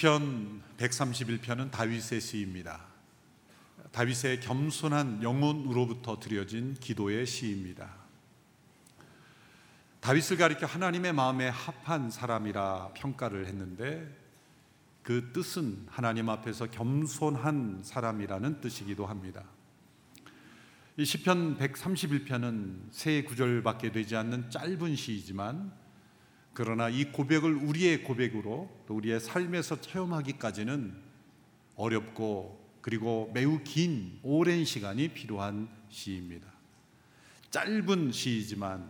시편 131편은 다윗의 시입니다. 다윗의 겸손한 영혼으로부터 드려진 기도의 시입니다. 다윗을 가리켜 하나님의 마음에 합한 사람이라 평가를 했는데 그 뜻은 하나님 앞에서 겸손한 사람이라는 뜻이기도 합니다. 이 시편 131편은 세 구절밖에 되지 않는 짧은 시이지만 그러나 이 고백을 우리의 고백으로 또 우리의 삶에서 체험하기까지는 어렵고 그리고 매우 긴 오랜 시간이 필요한 시입니다. 짧은 시이지만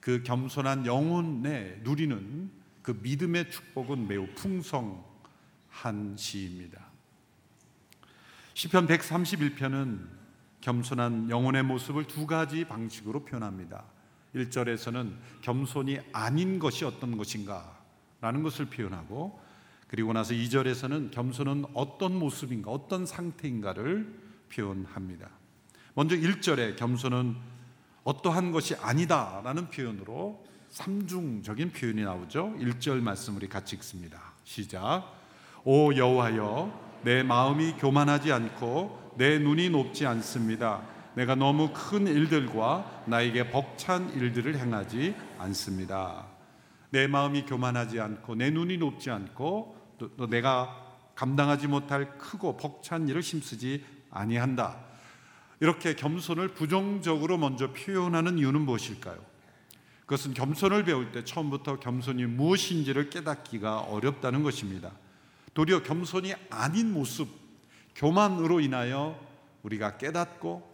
그 겸손한 영혼에 누리는 그 믿음의 축복은 매우 풍성한 시입니다. 시편 131편은 겸손한 영혼의 모습을 두 가지 방식으로 표현합니다. 1절에서는 겸손이 아닌 것이 어떤 것인가 라는 것을 표현하고 그리고 나서 2절에서는 겸손은 어떤 모습인가 어떤 상태인가를 표현합니다. 먼저 1절에 겸손은 어떠한 것이 아니다 라는 표현으로 삼중적인 표현이 나오죠. 1절 말씀 우리 같이 읽습니다. 시작. 오 여호와여 내 마음이 교만하지 않고 내 눈이 높지 않습니다. 내가 너무 큰 일들과 나에게 벅찬 일들을 행하지 않습니다. 내 마음이 교만하지 않고 내 눈이 높지 않고 또, 또 내가 감당하지 못할 크고 벅찬 일을 힘쓰지 아니한다. 이렇게 겸손을 부정적으로 먼저 표현하는 이유는 무엇일까요? 그것은 겸손을 배울 때 처음부터 겸손이 무엇인지를 깨닫기가 어렵다는 것입니다. 도리어 겸손이 아닌 모습, 교만으로 인하여 우리가 깨닫고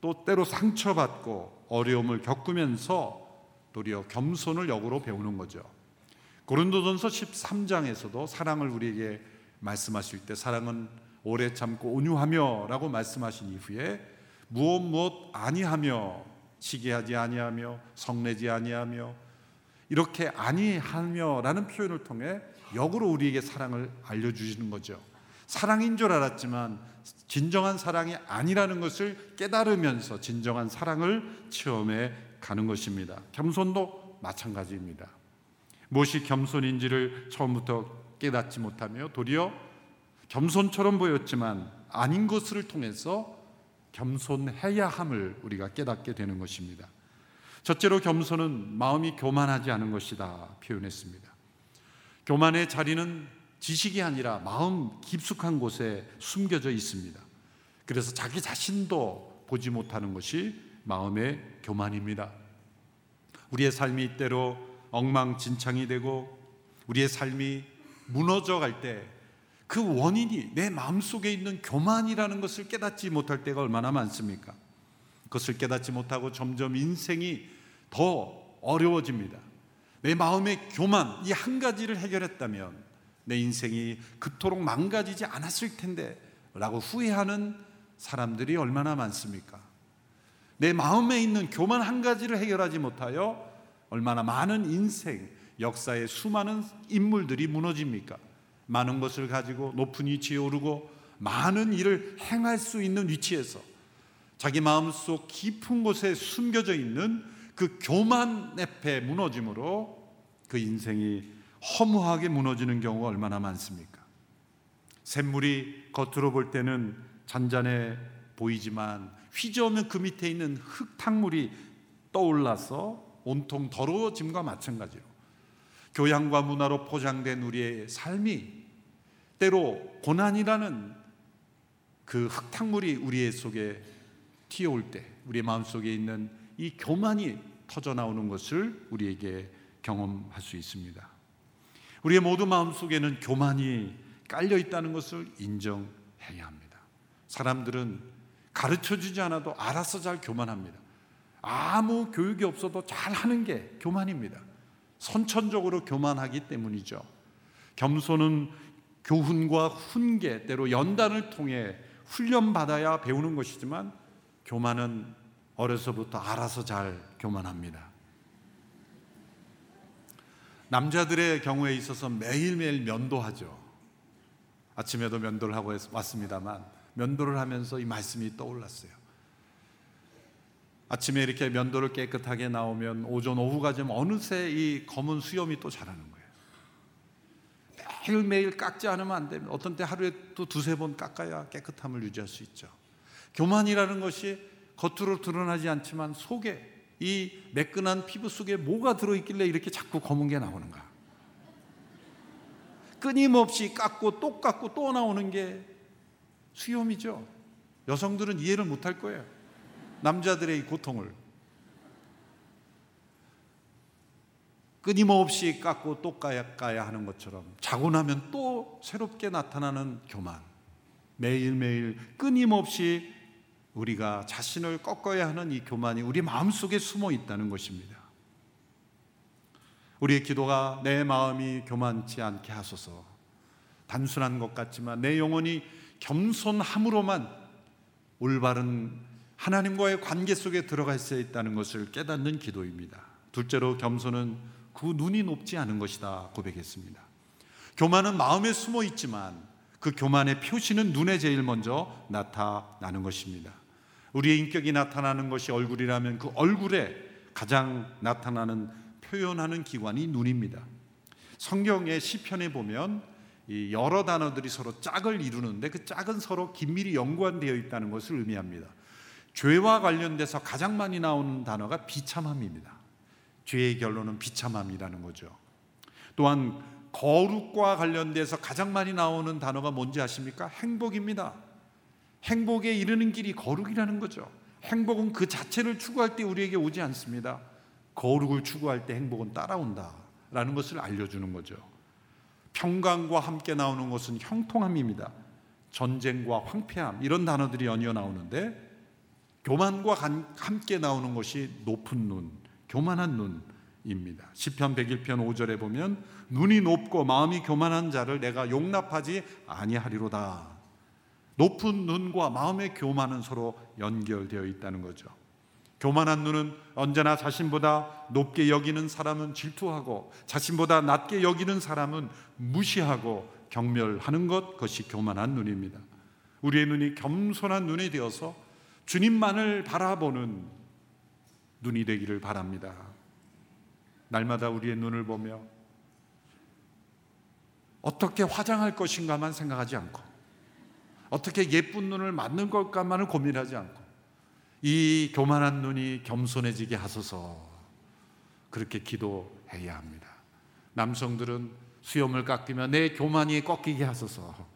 또 때로 상처받고 어려움을 겪으면서 도리어 겸손을 역으로 배우는 거죠. 고린도전서 13장에서도 사랑을 우리에게 말씀하실 때 사랑은 오래 참고 온유하며라고 말씀하신 이후에 무엇 무엇 아니하며 시기하지 아니하며 성내지 아니하며 이렇게 아니하며라는 표현을 통해 역으로 우리에게 사랑을 알려 주시는 거죠. 사랑인 줄 알았지만 진정한 사랑이 아니라는 것을 깨달으면서 진정한 사랑을 체험해 가는 것입니다. 겸손도 마찬가지입니다. 무엇이 겸손인지를 처음부터 깨닫지 못하며 도리어 겸손처럼 보였지만 아닌 것을 통해서 겸손해야 함을 우리가 깨닫게 되는 것입니다. 첫째로 겸손은 마음이 교만하지 않은 것이다 표현했습니다. 교만의 자리는 지식이 아니라 마음 깊숙한 곳에 숨겨져 있습니다. 그래서 자기 자신도 보지 못하는 것이 마음의 교만입니다. 우리의 삶이 때로 엉망진창이 되고 우리의 삶이 무너져 갈 때 그 원인이 내 마음속에 있는 교만이라는 것을 깨닫지 못할 때가 얼마나 많습니까? 그것을 깨닫지 못하고 점점 인생이 더 어려워집니다. 내 마음의 교만 이 한 가지를 해결했다면 내 인생이 그토록 망가지지 않았을 텐데 라고 후회하는 사람들이 얼마나 많습니까? 내 마음에 있는 교만 한 가지를 해결하지 못하여 얼마나 많은 인생, 역사의 수많은 인물들이 무너집니까? 많은 것을 가지고 높은 위치에 오르고 많은 일을 행할 수 있는 위치에서 자기 마음속 깊은 곳에 숨겨져 있는 그 교만 늪에 무너짐으로 그 인생이 허무하게 무너지는 경우가 얼마나 많습니까? 샘물이 겉으로 볼 때는 잔잔해 보이지만 휘저으면 그 밑에 있는 흙탕물이 떠올라서 온통 더러워짐과 마찬가지로 교양과 문화로 포장된 우리의 삶이 때로 고난이라는 그 흙탕물이 우리의 속에 튀어올 때 우리의 마음속에 있는 이 교만이 터져 나오는 것을 우리에게 경험할 수 있습니다. 우리의 모두 마음속에는 교만이 깔려 있다는 것을 인정해야 합니다. 사람들은 가르쳐 주지 않아도 알아서 잘 교만합니다. 아무 교육이 없어도 잘 하는 게 교만입니다. 선천적으로 교만하기 때문이죠. 겸손은 교훈과 훈계, 때로 연단을 통해 훈련받아야 배우는 것이지만 교만은 어려서부터 알아서 잘 교만합니다. 남자들의 경우에 있어서 매일매일 면도하죠. 아침에도 면도를 하고 왔습니다만 면도를 하면서 이 말씀이 떠올랐어요. 아침에 이렇게 면도를 깨끗하게 나오면 오전 오후가 되면 어느새 이 검은 수염이 또 자라는 거예요. 매일매일 깎지 않으면 안 됩니다. 어떤 때 하루에 또 두세 번 깎아야 깨끗함을 유지할 수 있죠. 교만이라는 것이 겉으로 드러나지 않지만 속에 이 매끈한 피부 속에 뭐가 들어있길래 이렇게 자꾸 검은 게 나오는가? 끊임없이 깎고 또 깎고 또 나오는 게 수염이죠. 여성들은 이해를 못할 거예요. 남자들의 이 고통을. 끊임없이 깎고 또 깎아야 하는 것처럼 자고 나면 또 새롭게 나타나는 교만. 매일매일 끊임없이 우리가 자신을 꺾어야 하는 이 교만이 우리 마음속에 숨어 있다는 것입니다. 우리의 기도가 내 마음이 교만치 않게 하소서. 단순한 것 같지만 내 영혼이 겸손함으로만 올바른 하나님과의 관계 속에 들어가 있어야 있다는 것을 깨닫는 기도입니다. 둘째로 겸손은 그 눈이 높지 않은 것이다 고백했습니다. 교만은 마음에 숨어 있지만 그 교만의 표시는 눈에 제일 먼저 나타나는 것입니다. 우리의 인격이 나타나는 것이 얼굴이라면 그 얼굴에 가장 나타나는 표현하는 기관이 눈입니다. 성경의 시편에 보면 여러 단어들이 서로 짝을 이루는데 그 짝은 서로 긴밀히 연관되어 있다는 것을 의미합니다. 죄와 관련돼서 가장 많이 나오는 단어가 비참함입니다. 죄의 결론은 비참함이라는 거죠. 또한 거룩과 관련돼서 가장 많이 나오는 단어가 뭔지 아십니까? 행복입니다. 행복에 이르는 길이 거룩이라는 거죠. 행복은 그 자체를 추구할 때 우리에게 오지 않습니다. 거룩을 추구할 때 행복은 따라온다. 라는 것을 알려주는 거죠. 평강과 함께 나오는 것은 형통함입니다. 전쟁과 황폐함, 이런 단어들이 연이어 나오는데, 교만과 함께 나오는 것이 높은 눈, 교만한 눈입니다. 시편 101편 5절에 보면 눈이 높고 마음이 교만한 자를 내가 용납하지 아니하리로다. 높은 눈과 마음의 교만은 서로 연결되어 있다는 거죠. 교만한 눈은 언제나 자신보다 높게 여기는 사람은 질투하고 자신보다 낮게 여기는 사람은 무시하고 경멸하는 것 그것이 교만한 눈입니다. 우리의 눈이 겸손한 눈이 되어서 주님만을 바라보는 눈이 되기를 바랍니다. 날마다 우리의 눈을 보며 어떻게 화장할 것인가만 생각하지 않고 어떻게 예쁜 눈을 만든 걸까만을 고민하지 않고 이 교만한 눈이 겸손해지게 하소서 그렇게 기도해야 합니다. 남성들은 수염을 깎으며 내 교만이 꺾이게 하소서.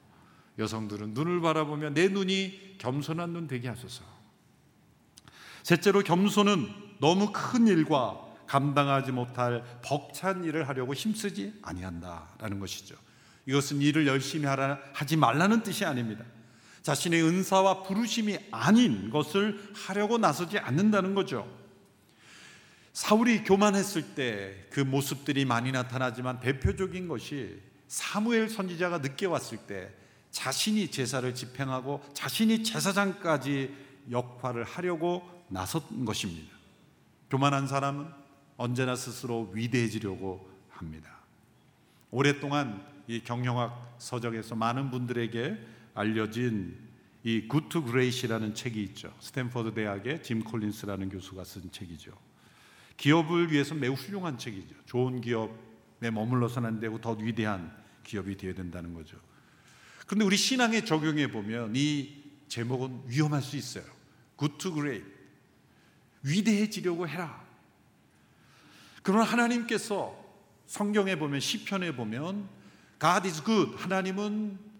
여성들은 눈을 바라보며 내 눈이 겸손한 눈 되게 하소서. 셋째로 겸손은 너무 큰 일과 감당하지 못할 벅찬 일을 하려고 힘쓰지 아니한다라는 것이죠. 이것은 일을 열심히 하라 하지 말라는 뜻이 아닙니다. 자신의 은사와 부르심이 아닌 것을 하려고 나서지 않는다는 거죠. 사울이 교만했을 때 그 모습들이 많이 나타나지만 대표적인 것이 사무엘 선지자가 늦게 왔을 때 자신이 제사를 집행하고 자신이 제사장까지 역할을 하려고 나선 것입니다. 교만한 사람은 언제나 스스로 위대해지려고 합니다. 오랫동안 이 경영학 서적에서 많은 분들에게 알려진 이 Good to Great이라는 책이 있죠. 스탠퍼드 대학의 짐 콜린스라는 교수가 쓴 책이죠. 기업을 위해서 매우 훌륭한 책이죠. 좋은 기업에 머물러서는 안 되고 더 위대한 기업이 되어야 된다는 거죠. 그런데 우리 신앙에 적용해 보면 이 제목은 위험할 수 있어요. To great. 위대해지려고 해라. 그러나 하나님께서 성경에 보면 시편에 보면 God is good. 하나님은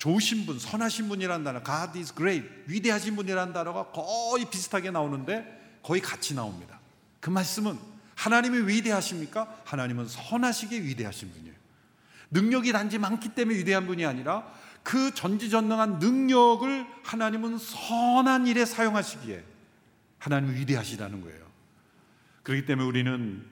좋으신 분, 선하신 분이라는 단어, God is great, 위대하신 분이라는 단어가 거의 비슷하게 나오는데 거의 같이 나옵니다. 그 말씀은 하나님이 위대하십니까? 하나님은 선하시게 위대하신 분이에요. 능력이 단지 많기 때문에 위대한 분이 아니라 그 전지전능한 능력을 하나님은 선한 일에 사용하시기에 하나님은 위대하시다는 거예요. 그렇기 때문에 우리는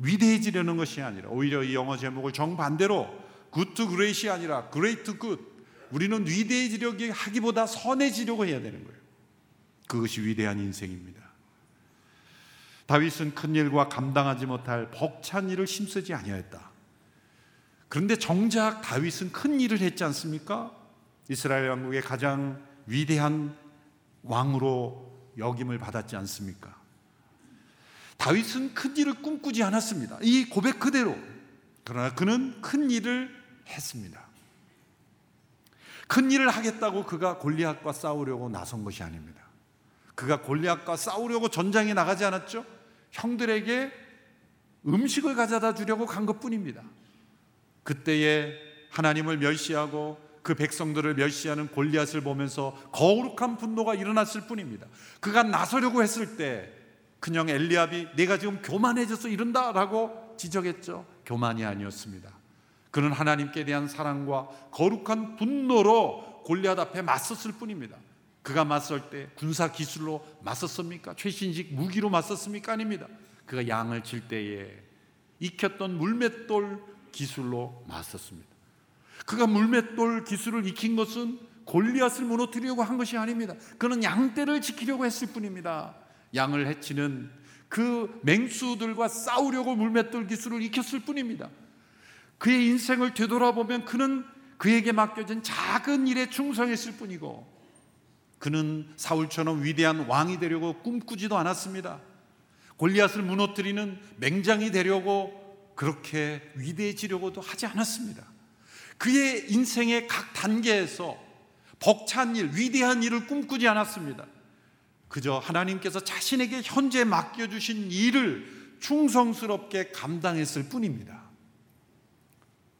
위대해지려는 것이 아니라 오히려 이 영어 제목을 정반대로 good to great이 아니라 great to good 우리는 위대해지려고 하기보다 선해지려고 해야 되는 거예요. 그것이 위대한 인생입니다. 다윗은 큰 일과 감당하지 못할 벅찬 일을 힘쓰지 아니하였다. 그런데 정작 다윗은 큰 일을 했지 않습니까? 이스라엘 왕국의 가장 위대한 왕으로 역임을 받았지 않습니까? 다윗은 큰 일을 꿈꾸지 않았습니다. 이 고백 그대로. 그러나 그는 큰 일을 했습니다. 큰 일을 하겠다고 그가 골리앗과 싸우려고 나선 것이 아닙니다. 그가 골리앗과 싸우려고 전장에 나가지 않았죠? 형들에게 음식을 가져다 주려고 간 것뿐입니다. 그때에 하나님을 멸시하고 그 백성들을 멸시하는 골리앗을 보면서 거룩한 분노가 일어났을 뿐입니다. 그가 나서려고 했을 때 그냥 엘리압이 내가 지금 교만해져서 이른다라고 지적했죠. 교만이 아니었습니다. 그는 하나님께 대한 사랑과 거룩한 분노로 골리앗 앞에 맞섰을 뿐입니다. 그가 맞설 때 군사 기술로 맞섰습니까? 최신식 무기로 맞섰습니까? 아닙니다. 그가 양을 칠 때에 익혔던 물맷돌 기술로 맞섰습니다. 그가 물맷돌 기술을 익힌 것은 골리앗을 무너뜨리려고 한 것이 아닙니다. 그는 양떼를 지키려고 했을 뿐입니다. 양을 해치는 그 맹수들과 싸우려고 물맷돌 기술을 익혔을 뿐입니다. 그의 인생을 되돌아보면 그는 그에게 맡겨진 작은 일에 충성했을 뿐이고 그는 사울처럼 위대한 왕이 되려고 꿈꾸지도 않았습니다. 골리앗을 무너뜨리는 맹장이 되려고 그렇게 위대해지려고도 하지 않았습니다. 그의 인생의 각 단계에서 벅찬 일, 위대한 일을 꿈꾸지 않았습니다. 그저 하나님께서 자신에게 현재 맡겨주신 일을 충성스럽게 감당했을 뿐입니다.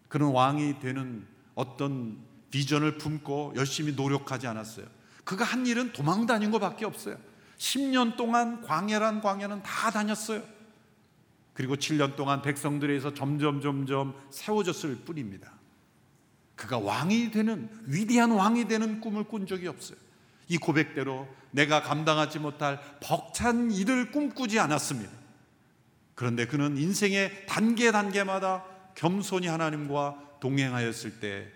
그는 왕이 되는 어떤 비전을 품고 열심히 노력하지 않았어요. 그가 한 일은 도망 다닌 것밖에 없어요. 10년 동안 광야란 광야는 다 다녔어요. 그리고 7년 동안 백성들에서 점점 점점 세워졌을 뿐입니다. 그가 왕이 되는 위대한 왕이 되는 꿈을 꾼 적이 없어요. 이 고백대로 내가 감당하지 못할 벅찬 일을 꿈꾸지 않았습니다. 그런데 그는 인생의 단계 단계마다 겸손히 하나님과 동행하였을 때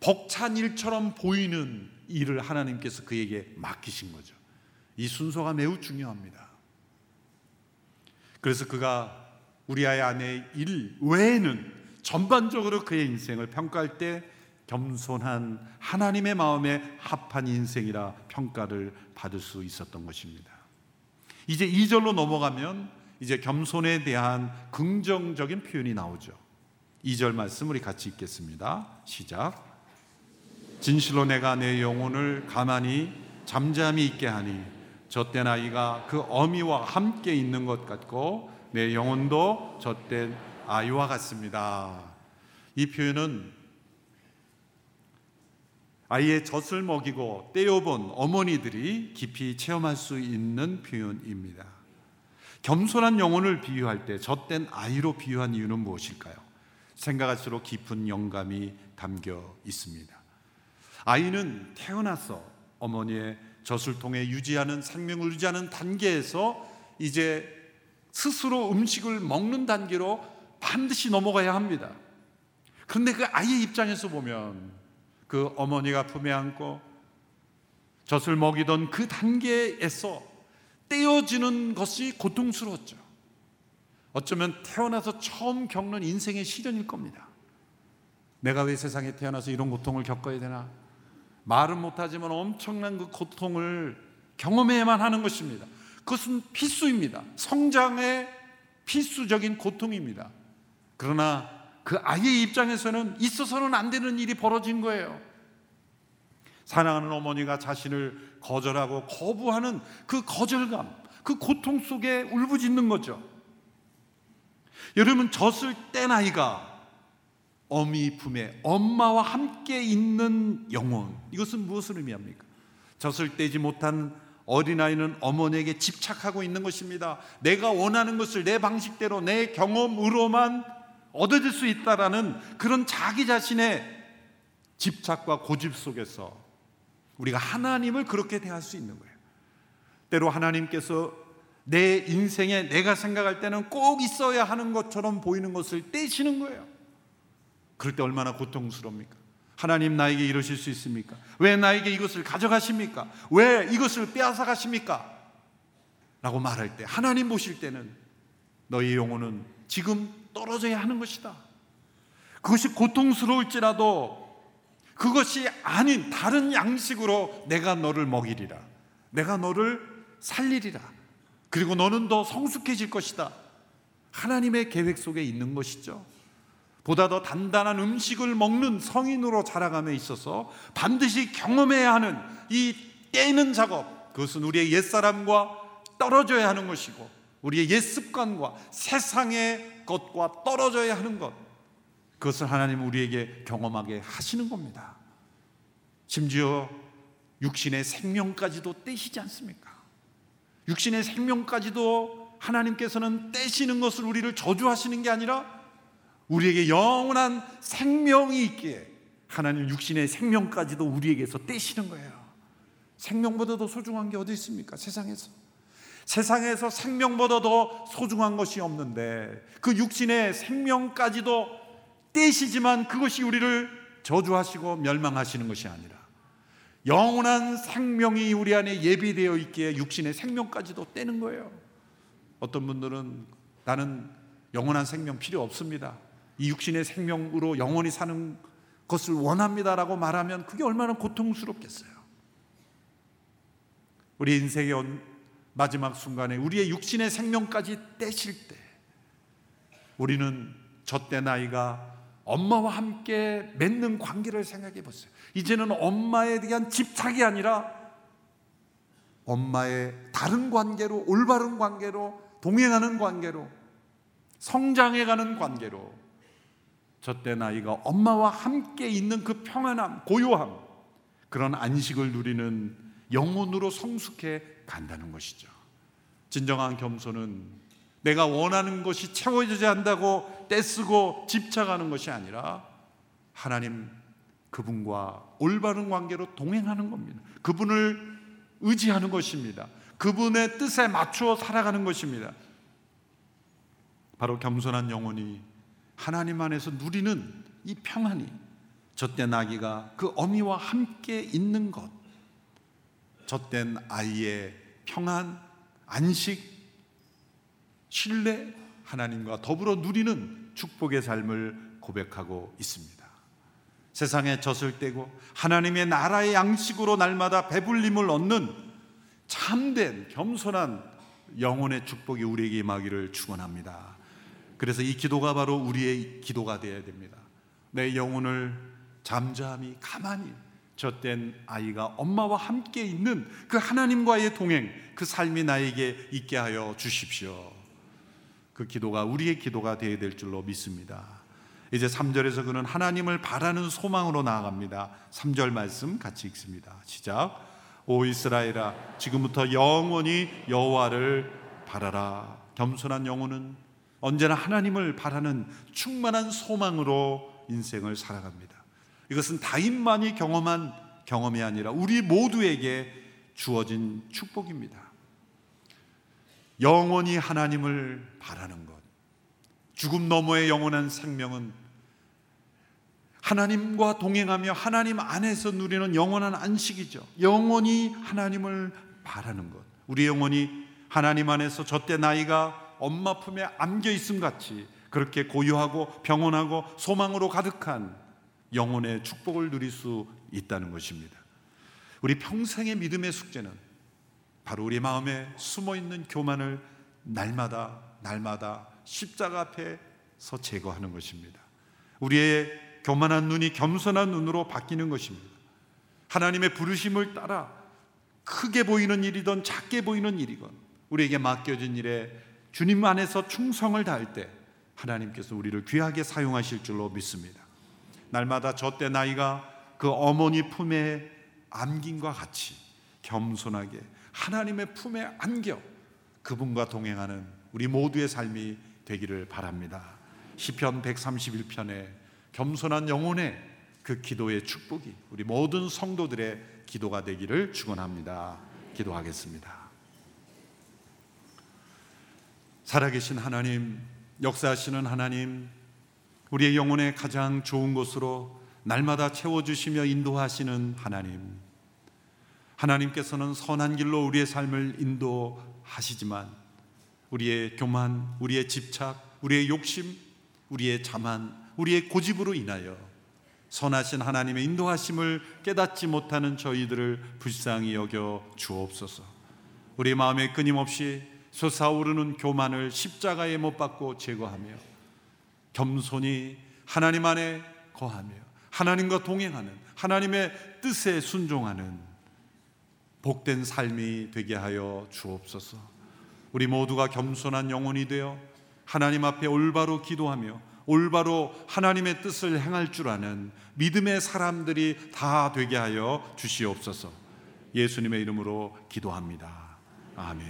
벅찬 일처럼 보이는 일을 하나님께서 그에게 맡기신 거죠. 이 순서가 매우 중요합니다. 그래서 그가 우리아의 아내의 일 외에는 전반적으로 그의 인생을 평가할 때 겸손한 하나님의 마음에 합한 인생이라 평가를 받을 수 있었던 것입니다. 이제 2절로 넘어가면 이제 겸손에 대한 긍정적인 표현이 나오죠. 2절 말씀 우리 같이 읽겠습니다. 시작. 진실로 내가 내 영혼을 가만히 잠잠히 있게 하니 젖된 아이가 그 어미와 함께 있는 것 같고 내 영혼도 젖된 아이와 같습니다. 이 표현은 아이의 젖을 먹이고 떼어본 어머니들이 깊이 체험할 수 있는 표현입니다. 겸손한 영혼을 비유할 때 젖된 아이로 비유한 이유는 무엇일까요? 생각할수록 깊은 영감이 담겨 있습니다. 아이는 태어나서 어머니의 젖을 통해 유지하는 생명을 유지하는 단계에서 이제 스스로 음식을 먹는 단계로 반드시 넘어가야 합니다. 그런데 그 아이의 입장에서 보면 그 어머니가 품에 안고 젖을 먹이던 그 단계에서 떼어지는 것이 고통스러웠죠. 어쩌면 태어나서 처음 겪는 인생의 시련일 겁니다. 내가 왜 세상에 태어나서 이런 고통을 겪어야 되나? 말은 못하지만 엄청난 그 고통을 경험해야만 하는 것입니다. 그것은 필수입니다. 성장의 필수적인 고통입니다. 그러나 그 아이의 입장에서는 있어서는 안 되는 일이 벌어진 거예요. 사랑하는 어머니가 자신을 거절하고 거부하는 그 거절감, 그 고통 속에 울부짖는 거죠. 여러분 젖을 뗀 아이가 어미 품에 엄마와 함께 있는 영혼 이것은 무엇을 의미합니까? 젖을 떼지 못한 어린아이는 어머니에게 집착하고 있는 것입니다. 내가 원하는 것을 내 방식대로 내 경험으로만 얻어질 수 있다라는 그런 자기 자신의 집착과 고집 속에서 우리가 하나님을 그렇게 대할 수 있는 거예요. 때로 하나님께서 내 인생에 내가 생각할 때는 꼭 있어야 하는 것처럼 보이는 것을 떼시는 거예요. 그럴 때 얼마나 고통스럽습니까? 하나님 나에게 이러실 수 있습니까? 왜 나에게 이것을 가져가십니까? 왜 이것을 빼앗아 가십니까? 라고 말할 때 하나님 보실 때는 너희 영혼은 지금 떨어져야 하는 것이다. 그것이 고통스러울지라도 그것이 아닌 다른 양식으로 내가 너를 먹이리라. 내가 너를 살리리라. 그리고 너는 더 성숙해질 것이다. 하나님의 계획 속에 있는 것이죠. 보다 더 단단한 음식을 먹는 성인으로 자라감에 있어서 반드시 경험해야 하는 이 떼는 작업, 그것은 우리의 옛사람과 떨어져야 하는 것이고, 우리의 옛 습관과 세상의 것과 떨어져야 하는 것, 그것을 하나님 우리에게 경험하게 하시는 겁니다. 심지어 육신의 생명까지도 떼시지 않습니까? 육신의 생명까지도 하나님께서는 떼시는 것을 우리를 저주하시는 게 아니라 우리에게 영원한 생명이 있기에 하나님 육신의 생명까지도 우리에게서 떼시는 거예요. 생명보다 더 소중한 게 어디 있습니까? 세상에서. 세상에서 생명보다 더 소중한 것이 없는데 그 육신의 생명까지도 떼시지만 그것이 우리를 저주하시고 멸망하시는 것이 아니라 영원한 생명이 우리 안에 예비되어 있기에 육신의 생명까지도 떼는 거예요. 어떤 분들은 나는 영원한 생명 필요 없습니다. 이 육신의 생명으로 영원히 사는 것을 원합니다라고 말하면 그게 얼마나 고통스럽겠어요. 우리 인생의 마지막 순간에 우리의 육신의 생명까지 떼실 때 우리는 젖대 나이가 엄마와 함께 맺는 관계를 생각해 보세요. 이제는 엄마에 대한 집착이 아니라 엄마의 다른 관계로 올바른 관계로 동행하는 관계로 성장해가는 관계로 저 때 나이가 엄마와 함께 있는 그 평안함, 고요함, 그런 안식을 누리는 영혼으로 성숙해 간다는 것이죠. 진정한 겸손은 내가 원하는 것이 채워지지 않다고 떼쓰고 집착하는 것이 아니라 하나님 그분과 올바른 관계로 동행하는 겁니다. 그분을 의지하는 것입니다. 그분의 뜻에 맞추어 살아가는 것입니다. 바로 겸손한 영혼이 하나님 안에서 누리는 이 평안이 젖된 아기가 그 어미와 함께 있는 것, 젖된 아이의 평안, 안식, 신뢰, 하나님과 더불어 누리는 축복의 삶을 고백하고 있습니다. 세상에 젖을 떼고 하나님의 나라의 양식으로 날마다 배불림을 얻는 참된 겸손한 영혼의 축복이 우리에게 임하기를 축원합니다. 그래서 이 기도가 바로 우리의 기도가 되어야 됩니다. 내 영혼을 잠잠히 가만히 젖된 아이가 엄마와 함께 있는 그 하나님과의 동행, 그 삶이 나에게 있게 하여 주십시오. 그 기도가 우리의 기도가 되어야 될 줄로 믿습니다. 이제 3절에서 그는 하나님을 바라는 소망으로 나아갑니다. 3절 말씀 같이 읽습니다. 시작. 오 이스라엘아 지금부터 영원히 여호와를 바라라. 겸손한 영혼은 언제나 하나님을 바라는 충만한 소망으로 인생을 살아갑니다. 이것은 다인만이 경험한 경험이 아니라 우리 모두에게 주어진 축복입니다. 영원히 하나님을 바라는 것. 죽음 너머의 영원한 생명은 하나님과 동행하며 하나님 안에서 누리는 영원한 안식이죠. 영원히 하나님을 바라는 것. 우리 영혼이 하나님 안에서 저때 나이가 엄마 품에 안겨 있음 같이 그렇게 고요하고 평온하고 소망으로 가득한 영혼의 축복을 누릴 수 있다는 것입니다. 우리 평생의 믿음의 숙제는 바로 우리 마음에 숨어 있는 교만을 날마다 날마다 십자가 앞에서 제거하는 것입니다. 우리의 교만한 눈이 겸손한 눈으로 바뀌는 것입니다. 하나님의 부르심을 따라 크게 보이는 일이든 작게 보이는 일이건 우리에게 맡겨진 일에 주님 안에서 충성을 다할 때 하나님께서 우리를 귀하게 사용하실 줄로 믿습니다. 날마다 저 때 나이가 그 어머니 품에 안긴과 같이 겸손하게 하나님의 품에 안겨 그분과 동행하는 우리 모두의 삶이 되기를 바랍니다. 시편 131편에 겸손한 영혼의 그 기도의 축복이 우리 모든 성도들의 기도가 되기를 축원합니다. 기도하겠습니다. 살아계신 하나님, 역사하시는 하나님, 우리의 영혼의 가장 좋은 곳으로 날마다 채워주시며 인도하시는 하나님. 하나님께서는 선한 길로 우리의 삶을 인도하시지만 우리의 교만, 우리의 집착, 우리의 욕심, 우리의 자만, 우리의 고집으로 인하여 선하신 하나님의 인도하심을 깨닫지 못하는 저희들을 불쌍히 여겨 주옵소서. 우리 마음에 끊임없이 솟아오르는 교만을 십자가에 못 박고 제거하며 겸손히 하나님 안에 거하며 하나님과 동행하는 하나님의 뜻에 순종하는 복된 삶이 되게 하여 주옵소서. 우리 모두가 겸손한 영혼이 되어 하나님 앞에 올바로 기도하며 올바로 하나님의 뜻을 행할 줄 아는 믿음의 사람들이 다 되게 하여 주시옵소서. 예수님의 이름으로 기도합니다. 아멘.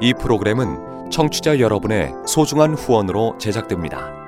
이 프로그램은 청취자 여러분의 소중한 후원으로 제작됩니다.